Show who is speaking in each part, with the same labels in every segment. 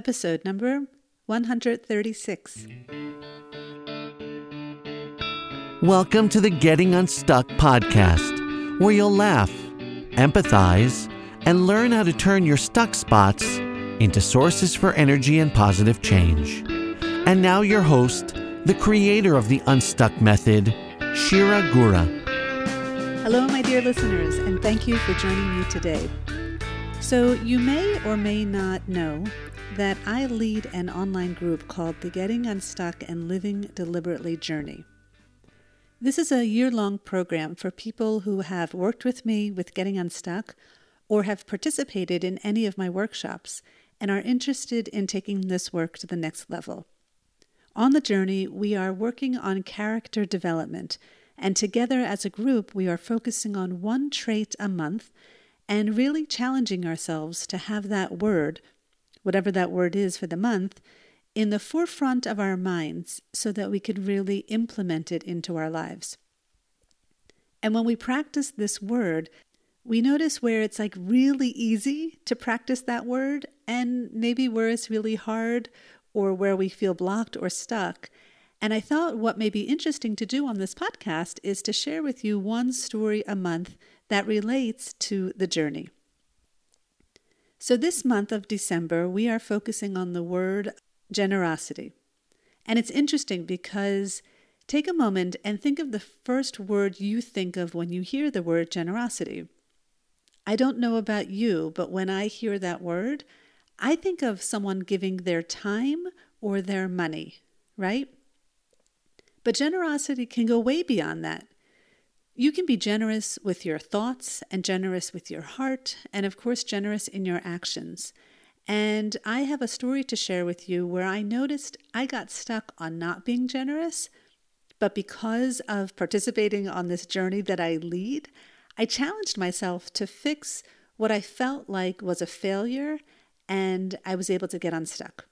Speaker 1: episode number 136.
Speaker 2: Welcome to the Getting Unstuck podcast, where you'll laugh, empathize, and learn how to turn your stuck spots into sources for energy and positive change. And now, your host, the creator of the Unstuck Method, Shira Gura.
Speaker 1: Hello, my dear listeners, and thank you for joining me today. So, you may or may not know that I lead an online group called the Getting Unstuck and Living Deliberately Journey. This is a year long program for people who have worked with me with Getting Unstuck or have participated in any of my workshops and are interested in taking this work to the next level. On the journey, we are working on character development, and together as a group, we are focusing on one trait a month and really challenging ourselves to have that word, whatever that word is for the month, in the forefront of our minds so that we could really implement it into our lives. And when we practice this word, we notice where it's like really easy to practice that word and maybe where it's really hard or where we feel blocked or stuck. And I thought what may be interesting to do on this podcast is to share with you one story a month that relates to the journey. So, this month of December, we are focusing on the word generosity. And it's interesting because take a moment and think of the first word you think of when you hear the word generosity. I don't know about you, but when I hear that word, I think of someone giving their time or their money, right? But generosity can go way beyond that. You can be generous with your thoughts and generous with your heart, and of course, generous in your actions. And I have a story to share with you where I noticed I got stuck on not being generous, but because of participating on this journey that I lead, I challenged myself to fix what I felt like was a failure, and I was able to get unstuck.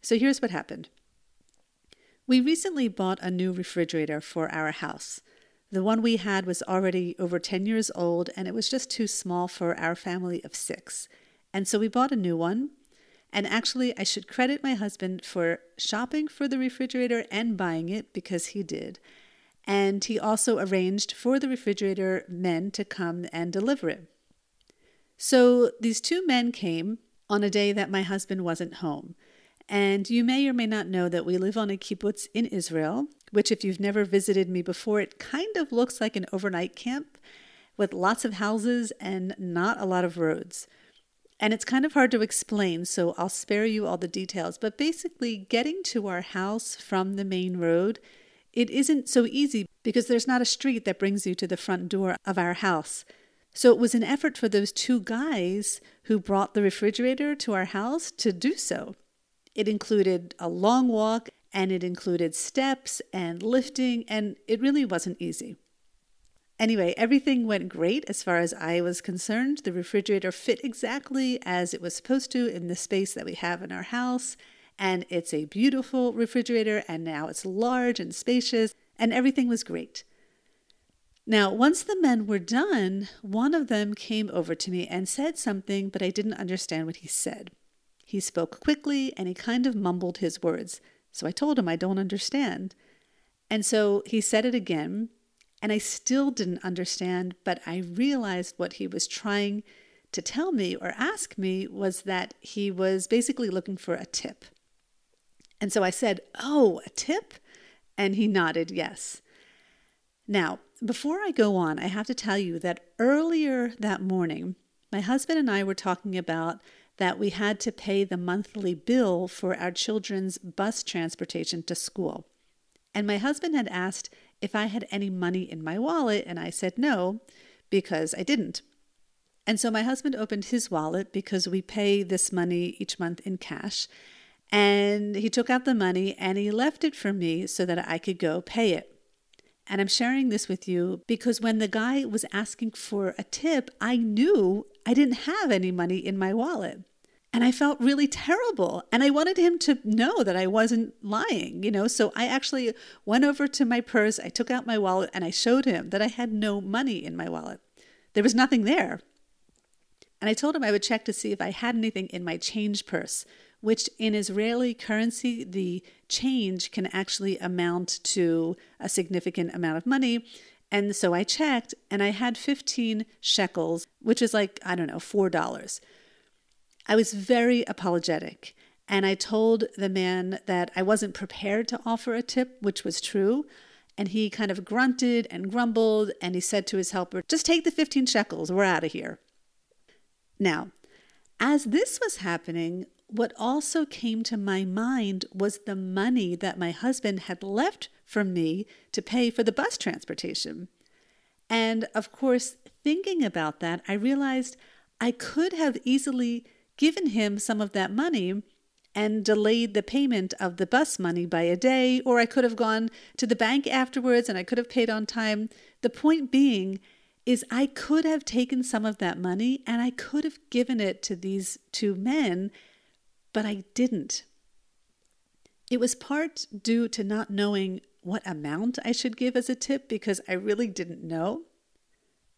Speaker 1: So here's what happened. We recently bought a new refrigerator for our house. The one we had was already over 10 years old, and it was just too small for our family of six. And so we bought a new one. And actually, I should credit my husband for shopping for the refrigerator and buying it because he did. And he also arranged for the refrigerator men to come and deliver it. So these two men came on a day that my husband wasn't home. And you may or may not know that we live on a kibbutz in Israel, which, if you've never visited me before, it kind of looks like an overnight camp with lots of houses and not a lot of roads. And it's kind of hard to explain, so I'll spare you all the details. But basically, getting to our house from the main road, it isn't so easy because there's not a street that brings you to the front door of our house. So it was an effort for those two guys who brought the refrigerator to our house to do so. It included a long walk and it included steps and lifting, and it really wasn't easy. Anyway, everything went great as far as I was concerned. The refrigerator fit exactly as it was supposed to in the space that we have in our house. And it's a beautiful refrigerator, and now it's large and spacious, and everything was great. Now, once the men were done, one of them came over to me and said something, but I didn't understand what he said. He spoke quickly and he kind of mumbled his words. So I told him I don't understand. And so he said it again, and I still didn't understand, but I realized what he was trying to tell me or ask me was that he was basically looking for a tip. And so I said, Oh, a tip? And he nodded yes. Now, before I go on, I have to tell you that earlier that morning, my husband and I were talking about that we had to pay the monthly bill for our children's bus transportation to school. And my husband had asked if I had any money in my wallet, and I said no, because I didn't. And so my husband opened his wallet because we pay this money each month in cash. And he took out the money and he left it for me so that I could go pay it. And I'm sharing this with you because when the guy was asking for a tip, I knew I didn't have any money in my wallet. And I felt really terrible. And I wanted him to know that I wasn't lying, you know. So I actually went over to my purse, I took out my wallet, and I showed him that I had no money in my wallet. There was nothing there. And I told him I would check to see if I had anything in my change purse, which in Israeli currency, the change can actually amount to a significant amount of money. And so I checked and I had 15 shekels, which is like, I don't know, $4. I was very apologetic. And I told the man that I wasn't prepared to offer a tip, which was true. And he kind of grunted and grumbled. And he said to his helper, Just take the 15 shekels. We're out of here. Now, as this was happening, what also came to my mind was the money that my husband had left for me to pay for the bus transportation. And of course, thinking about that, I realized I could have easily given him some of that money and delayed the payment of the bus money by a day, or I could have gone to the bank afterwards and I could have paid on time. The point being is I could have taken some of that money and I could have given it to these two men, but I didn't. It was part due to not knowing what amount I should give as a tip because I really didn't know.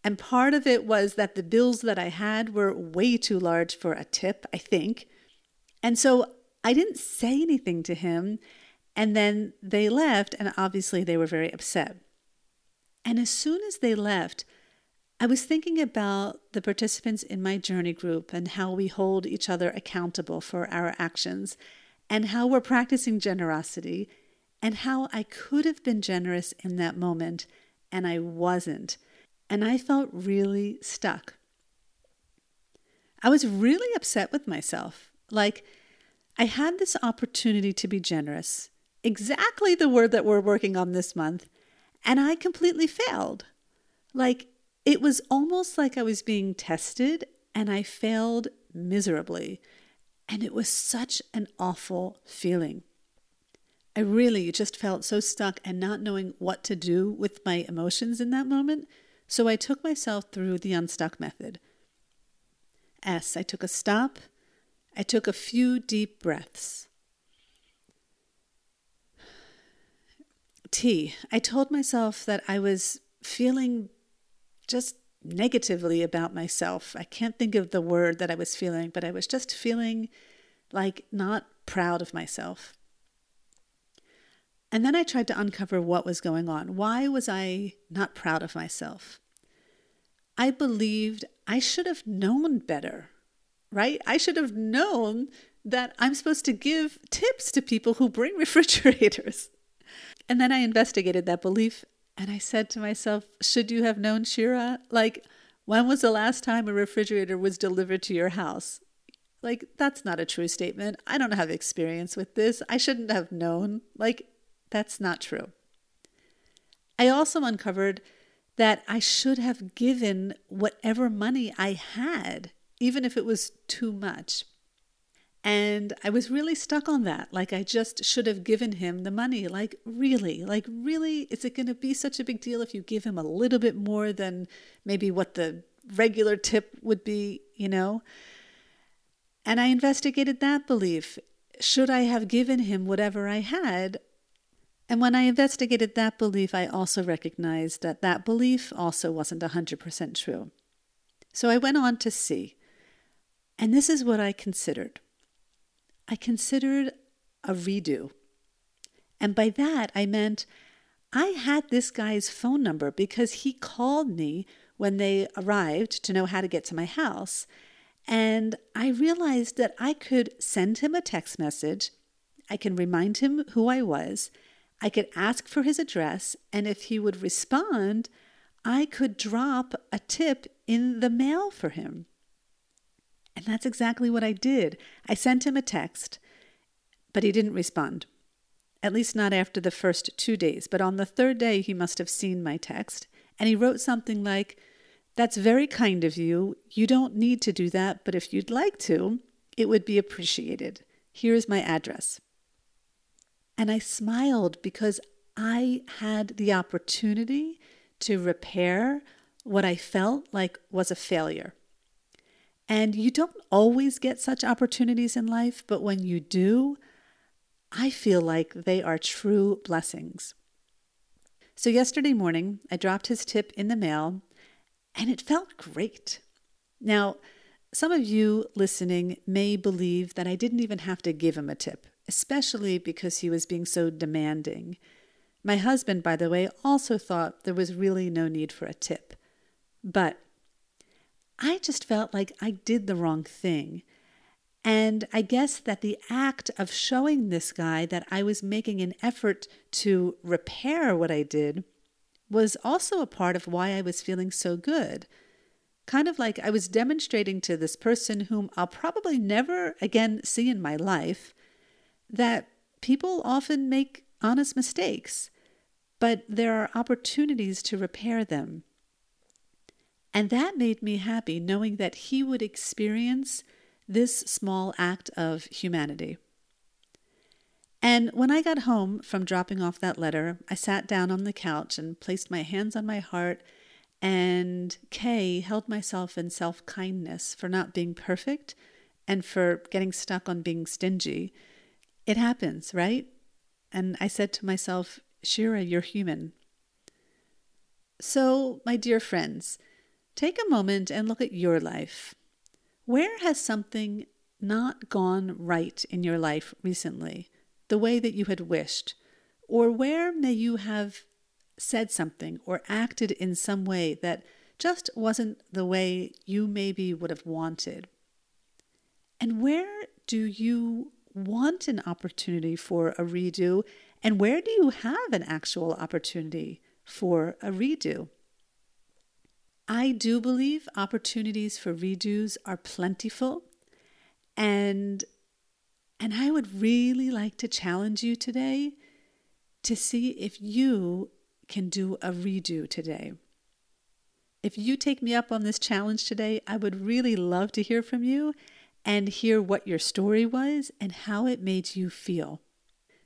Speaker 1: And part of it was that the bills that I had were way too large for a tip, I think. And so I didn't say anything to him. And then they left, and obviously they were very upset. And as soon as they left, I was thinking about the participants in my journey group and how we hold each other accountable for our actions and how we're practicing generosity and how I could have been generous in that moment and I wasn't and I felt really stuck. I was really upset with myself. Like, I had this opportunity to be generous, exactly the word that we're working on this month, and I completely failed. Like, it was almost like I was being tested and I failed miserably. And it was such an awful feeling. I really just felt so stuck and not knowing what to do with my emotions in that moment so I took myself through the unstuck method. S. I took a stop. I took a few deep breaths. T. I told myself that I was feeling just negatively about myself. I can't think of the word that I was feeling, but I was just feeling like not proud of myself. And then I tried to uncover what was going on. Why was I not proud of myself? I believed I should have known better, right? I should have known that I'm supposed to give tips to people who bring refrigerators. And then I investigated that belief and I said to myself, should you have known, Shira? Like, when was the last time a refrigerator was delivered to your house? Like, that's not a true statement. I don't have experience with this. I shouldn't have known. Like, that's not true. I also uncovered that I should have given whatever money I had, even if it was too much. And I was really stuck on that. Like, I just should have given him the money. Like, really? Like, really? Is it going to be such a big deal if you give him a little bit more than maybe what the regular tip would be, you know? And I investigated that belief. Should I have given him whatever I had? And when I investigated that belief, I also recognized that that belief also wasn't 100% true. So I went on to see. And this is what I considered I considered a redo. And by that, I meant I had this guy's phone number because he called me when they arrived to know how to get to my house. And I realized that I could send him a text message, I can remind him who I was, I could ask for his address, and if he would respond, I could drop a tip in the mail for him. And that's exactly what I did. I sent him a text, but he didn't respond. At least not after the first two days. But on the third day, he must have seen my text, and he wrote something like, That's very kind of you. You don't need to do that, but if you'd like to, it would be appreciated. Here's my address. And I smiled because I had the opportunity to repair what I felt like was a failure. And you don't always get such opportunities in life, but when you do, I feel like they are true blessings. So, yesterday morning, I dropped his tip in the mail and it felt great. Now, Some of you listening may believe that I didn't even have to give him a tip, especially because he was being so demanding. My husband, by the way, also thought there was really no need for a tip. But I just felt like I did the wrong thing. And I guess that the act of showing this guy that I was making an effort to repair what I did was also a part of why I was feeling so good. Kind of like I was demonstrating to this person whom I'll probably never again see in my life that people often make honest mistakes, but there are opportunities to repair them. And that made me happy knowing that he would experience this small act of humanity. And when I got home from dropping off that letter, I sat down on the couch and placed my hands on my heart. And Kay held myself in self kindness for not being perfect and for getting stuck on being stingy. It happens, right? And I said to myself, Shira, you're human. So, my dear friends, take a moment and look at your life. Where has something not gone right in your life recently, the way that you had wished? Or where may you have said something or acted in some way that just wasn't the way you maybe would have wanted? And where do you want an opportunity for a redo? And where do you have an actual opportunity for a redo? I do believe opportunities for redos are plentiful and and I would really like to challenge you today to see if you can do a redo today. If you take me up on this challenge today, I would really love to hear from you and hear what your story was and how it made you feel.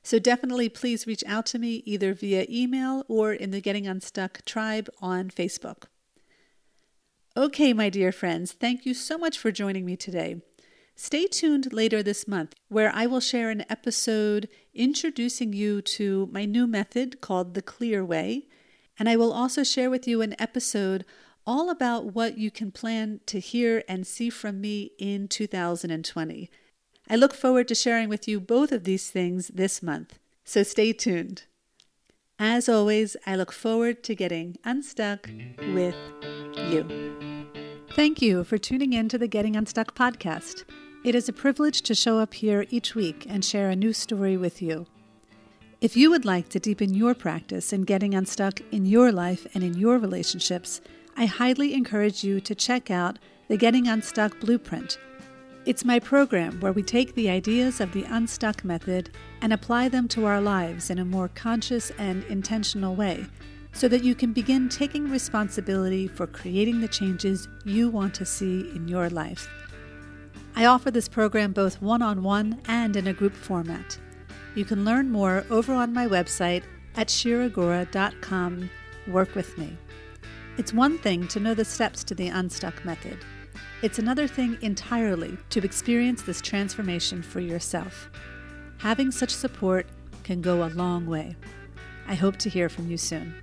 Speaker 1: So definitely please reach out to me either via email or in the Getting Unstuck tribe on Facebook. Okay, my dear friends, thank you so much for joining me today. Stay tuned later this month, where I will share an episode introducing you to my new method called the Clear Way. And I will also share with you an episode all about what you can plan to hear and see from me in 2020. I look forward to sharing with you both of these things this month, so stay tuned. As always, I look forward to getting unstuck with you. Thank you for tuning in to the Getting Unstuck podcast. It is a privilege to show up here each week and share a new story with you. If you would like to deepen your practice in getting unstuck in your life and in your relationships, I highly encourage you to check out the Getting Unstuck Blueprint. It's my program where we take the ideas of the Unstuck method and apply them to our lives in a more conscious and intentional way so that you can begin taking responsibility for creating the changes you want to see in your life. I offer this program both one on one and in a group format. You can learn more over on my website at shiragura.com. Work with me. It's one thing to know the steps to the Unstuck method. It's another thing entirely to experience this transformation for yourself. Having such support can go a long way. I hope to hear from you soon.